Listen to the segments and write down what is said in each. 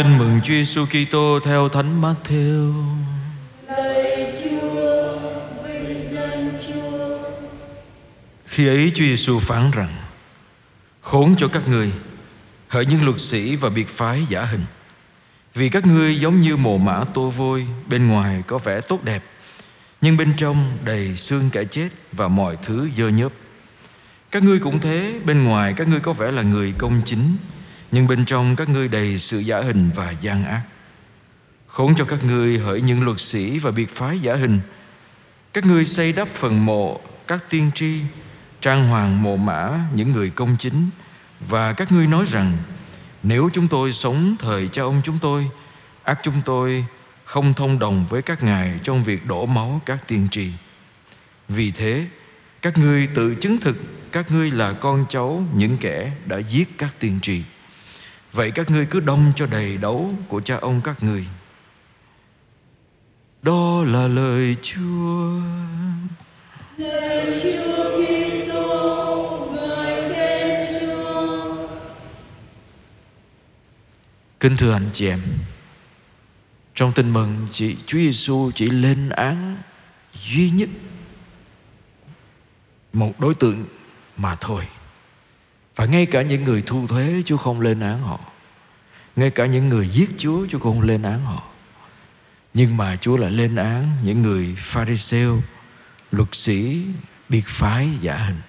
Tin mừng Chúa Giêsu Kitô theo Thánh Matthew. Lạy Chúa, vinh danh Chúa. Khi ấy Chúa Giêsu phán rằng: Khốn cho các ngươi, hỡi những luật sĩ và biệt phái giả hình, vì các ngươi giống như mồ mã tô vôi, bên ngoài có vẻ tốt đẹp, nhưng bên trong đầy xương kẻ chết và mọi thứ dơ nhớp. Các ngươi cũng thế, bên ngoài các ngươi có vẻ là người công chính, nhưng bên trong các ngươi đầy sự giả hình và gian ác. Khốn cho các ngươi hỡi những luật sĩ và biệt phái giả hình, các ngươi xây đắp phần mộ các tiên tri, trang hoàng mộ mã những người công chính và các ngươi nói rằng nếu chúng tôi sống thời cha ông chúng tôi, ác chúng tôi không thông đồng với các ngài trong việc đổ máu các tiên tri. Vì thế, các ngươi tự chứng thực các ngươi là con cháu những kẻ đã giết các tiên tri. Vậy các ngươi cứ đông cho đầy đấu của cha ông các ngươi. Đó là lời Chúa. Lạy Chúa Kitô, ngợi khen Chúa. Kính thưa anh chị em, trong tin mừng chị Chúa Giêsu chỉ lên án duy nhất một đối tượng mà thôi. Và ngay cả những người thu thuế Chúa không lên án họ. Ngay cả những người giết Chúa Chúa không lên án họ. Nhưng mà Chúa lại lên án những người Pharisêu, luật sĩ, biệt phái giả hình.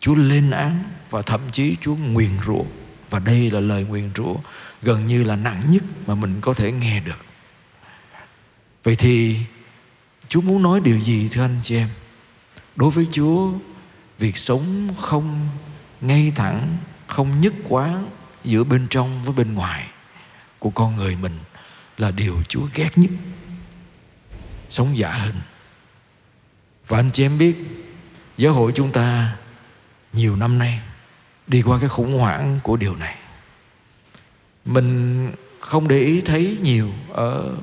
Chúa lên án và thậm chí Chúa nguyền rủa và đây là lời nguyền rủa gần như là nặng nhất mà mình có thể nghe được. Vậy thì Chúa muốn nói điều gì thưa anh chị em? Đối với Chúa, việc sống không ngay thẳng, không nhất quán giữa bên trong với bên ngoài của con người mình là điều Chúa ghét nhất. Sống giả hình. Và anh chị em biết, giáo hội chúng ta nhiều năm nay đi qua cái khủng hoảng của điều này mình không để ý thấy nhiều ở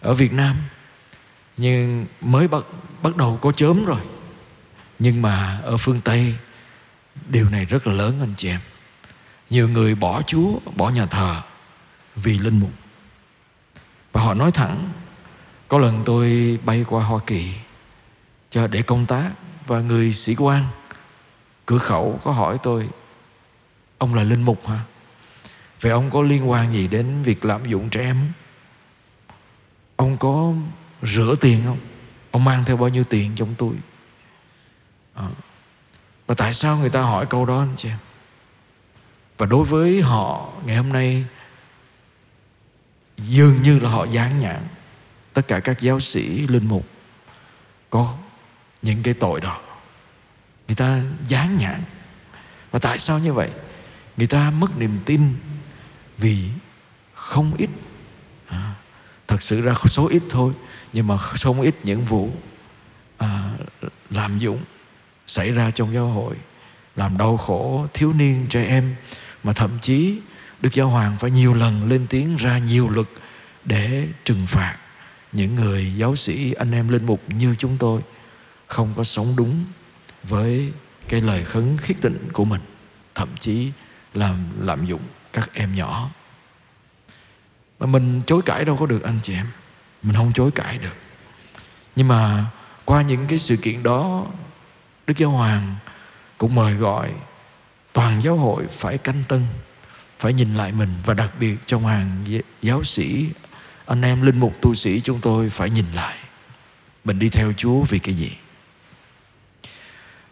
ở Việt Nam nhưng mới bắt bắt đầu có chớm rồi nhưng mà ở phương Tây, điều này rất là lớn anh chị em. Nhiều người bỏ Chúa, bỏ nhà thờ vì linh mục. Và họ nói thẳng, có lần tôi bay qua Hoa Kỳ cho để công tác và người sĩ quan, cửa khẩu có hỏi tôi, ông là linh mục hả vậy ông có liên quan gì đến việc lạm dụng trẻ em? Ông có rửa tiền không? Ông mang theo bao nhiêu tiền trong túi? À. và tại sao người ta hỏi câu đó anh chị em? Và đối với họ ngày hôm nay dường như là họ dán nhãn tất cả các giáo sĩ linh mục có những cái tội đó. Người ta dán nhãn. Và tại sao như vậy? Người ta mất niềm tin vì không ít. À, thật sự ra số ít thôi nhưng mà không ít những vụ à, làm dụng xảy ra trong giáo hội, làm đau khổ thiếu niên trẻ em. Mà thậm chí Đức Giáo Hoàng phải nhiều lần lên tiếng ra nhiều luật để trừng phạt những người giáo sĩ, anh em linh mục như chúng tôi không có sống đúng với cái lời khấn khiết tịnh của mình, thậm chí làm lạm dụng các em nhỏ. Mà mình chối cãi đâu có được, anh chị em. Mình không chối cãi được. Nhưng mà qua những cái sự kiện đó đức giáo hoàng cũng mời gọi toàn giáo hội phải canh tân, phải nhìn lại mình và đặc biệt trong hàng giáo sĩ, anh em linh mục tu sĩ chúng tôi phải nhìn lại. Mình đi theo chúa vì cái gì?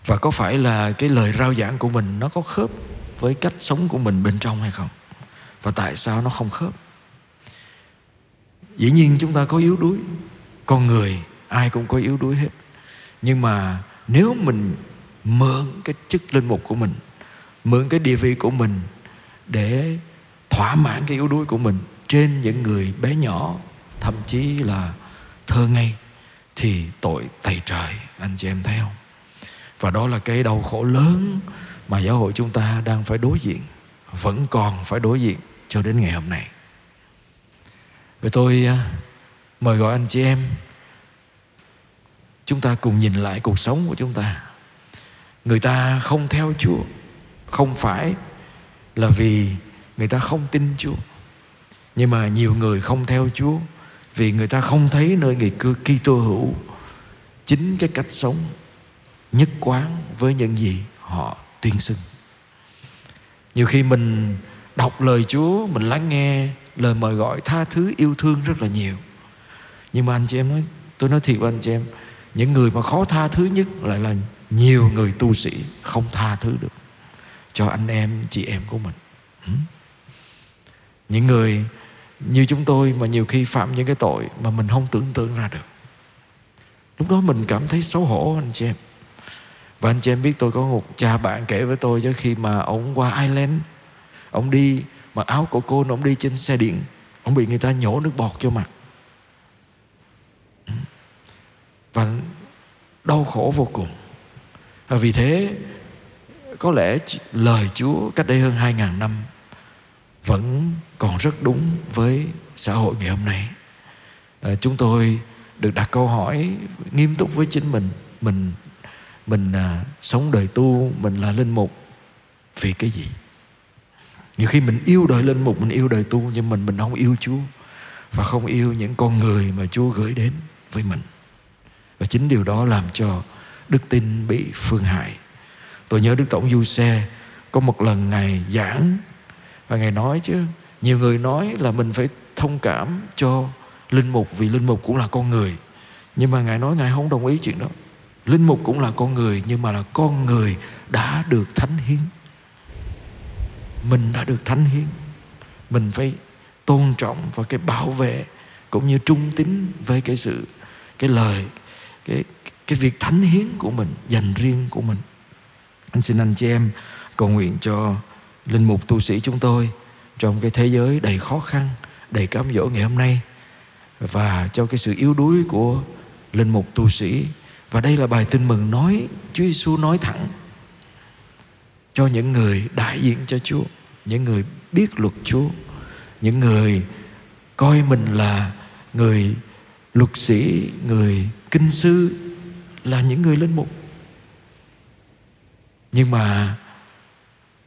Và có phải là cái lời rao giảng của mình nó có khớp với cách sống của mình bên trong hay không? Và tại sao nó không khớp? Dĩ nhiên chúng ta có yếu đuối, con người ai cũng có yếu đuối hết. Nhưng mà nếu mình mượn cái chức linh mục của mình, mượn cái địa vị của mình để thỏa mãn cái yếu đuối của mình trên những người bé nhỏ, thậm chí là thơ ngây, thì tội tày trời, anh chị em thấy không? Và đó là cái đau khổ lớn mà giáo hội chúng ta đang phải đối diện, vẫn còn phải đối diện cho đến ngày hôm nay. Vậy tôi à, mời gọi anh chị em chúng ta cùng nhìn lại cuộc sống của chúng ta người ta không theo chúa không phải là vì người ta không tin Chúa nhưng mà nhiều người không theo Chúa vì người ta không thấy nơi người cư Kitô hữu chính cái cách sống nhất quán với những gì họ tuyên xưng. Nhiều khi mình đọc lời Chúa, mình lắng nghe lời mời gọi tha thứ yêu thương rất là nhiều. Nhưng mà anh chị em nói, tôi nói thiệt với anh chị em, những người mà khó tha thứ nhất lại là nhiều người tu sĩ không tha thứ được. Cho anh em, chị em của mình. Những người như chúng tôi mà nhiều khi phạm những cái tội mà mình không tưởng tượng ra được. Lúc đó mình cảm thấy xấu hổ anh chị em. Và anh chị em biết tôi có một cha bạn kể với tôi chứ khi mà ông qua Ireland ông đi mặc áo của cô ông đi trên xe điện ông bị người ta nhổ nước bọt cho mặt. Và đau khổ vô cùng. Và vì thế có lẽ lời Chúa cách đây hơn 2.000 năm vẫn còn rất đúng với xã hội ngày hôm nay. À, chúng tôi được đặt câu hỏi nghiêm túc với chính mình mình mình à, sống đời tu mình là linh mục vì cái gì? Nhiều khi mình yêu đời linh mục mình yêu đời tu nhưng mình mình không yêu Chúa và không yêu những con người mà Chúa gửi đến với mình và chính điều đó làm cho đức tin bị phương hại. Tôi nhớ đức tổng du xe có một lần ngài giảng và ngài nói chứ, nhiều người nói là mình phải thông cảm cho linh mục vì linh mục cũng là con người. Nhưng mà ngài nói ngài không đồng ý chuyện đó. Linh mục cũng là con người, nhưng mà là con người đã được thánh hiến. Mình đã được thánh hiến. Mình phải tôn trọng và cái bảo vệ cũng như trung tín với cái sự, cái lời cái cái việc thánh hiến của mình, dành riêng của mình. Anh xin anh chị em cầu nguyện cho linh mục tu sĩ chúng tôi trong cái thế giới đầy khó khăn, đầy cám dỗ ngày hôm nay, và cho cái sự yếu đuối của linh mục tu sĩ. Và đây là bài tin mừng nói, Chúa Giêsu nói thẳng cho những người đại diện cho Chúa, những người biết luật Chúa, những người coi mình là người luật sĩ, người kinh sư là những người linh mục nhưng mà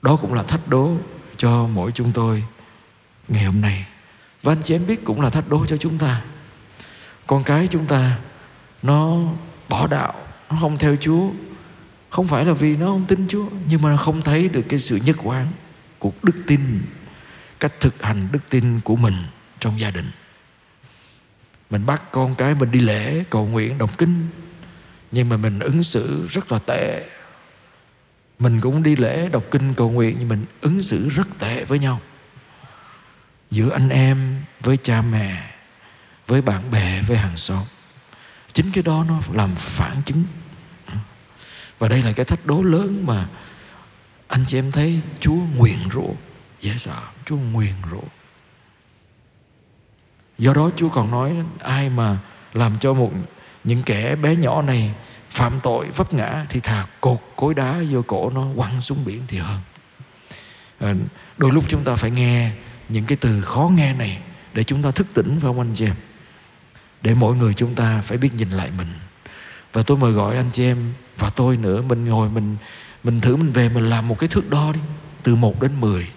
đó cũng là thách đố cho mỗi chúng tôi ngày hôm nay. Và anh chị em biết cũng là thách đố cho chúng ta. Con cái chúng ta, nó bỏ đạo, nó không theo chúa. Không phải là vì nó không tin chúa, nhưng mà nó không thấy được cái sự nhất quán của đức tin, cách thực hành đức tin của mình trong gia đình mình bắt con cái mình đi lễ, cầu nguyện đọc kinh. Nhưng mà mình ứng xử rất là tệ. Mình cũng đi lễ, đọc kinh, cầu nguyện, nhưng mình ứng xử rất tệ với nhau. Giữa anh em, với cha mẹ, với bạn bè, với hàng xóm. Chính cái đó nó làm phản chứng. Và đây là cái thách đố lớn mà anh chị em thấy Chúa nguyền rủa. Dễ sợ, Chúa nguyền rủa do đó Chúa còn nói ai mà làm cho một những kẻ bé nhỏ này phạm tội vấp ngã thì thà cột cối đá vô cổ nó quăng xuống biển thì hơn. À, đôi lúc chúng ta phải nghe những cái từ khó nghe này để chúng ta thức tỉnh phải không anh chị em? Để mỗi người chúng ta phải biết nhìn lại mình. Và tôi mời gọi anh chị em và tôi nữa mình ngồi mình mình thử mình về mình làm một cái thước đo đi từ 1 đến 10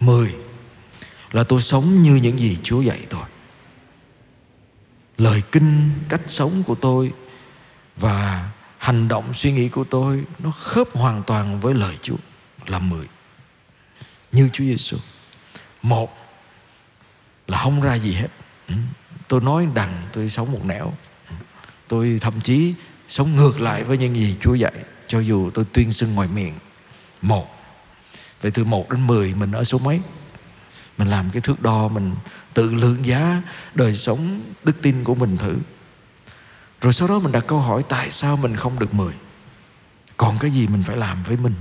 10 là tôi sống như những gì Chúa dạy tôi. Lời kinh, cách sống của tôi và hành động, suy nghĩ của tôi nó khớp hoàn toàn với lời Chúa là 10 như Chúa Giêsu một là không ra gì hết. Ừ. Tôi nói đằng, tôi sống một nẻo. Ừ. Tôi thậm chí sống ngược lại với những gì Chúa dạy, cho dù tôi tuyên xưng ngoài miệng. Một. Vậy từ một đến mười mình ở số mấy? Mình làm cái thước đo mình tự lượng giá đời sống đức tin của mình thử rồi sau đó mình đặt câu hỏi tại sao mình không được mười còn cái gì mình phải làm với mình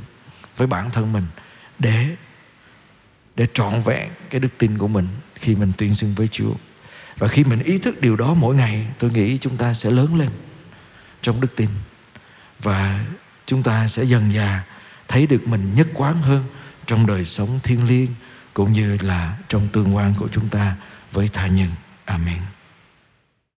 với bản thân mình để để trọn vẹn cái đức tin của mình khi mình tuyên xưng với Chúa. Và khi mình ý thức điều đó mỗi ngày, tôi nghĩ chúng ta sẽ lớn lên trong đức tin và chúng ta sẽ dần dà thấy được mình nhất quán hơn trong đời sống thiêng liêng cũng như là trong tương quan của chúng ta với tha nhân. Amen.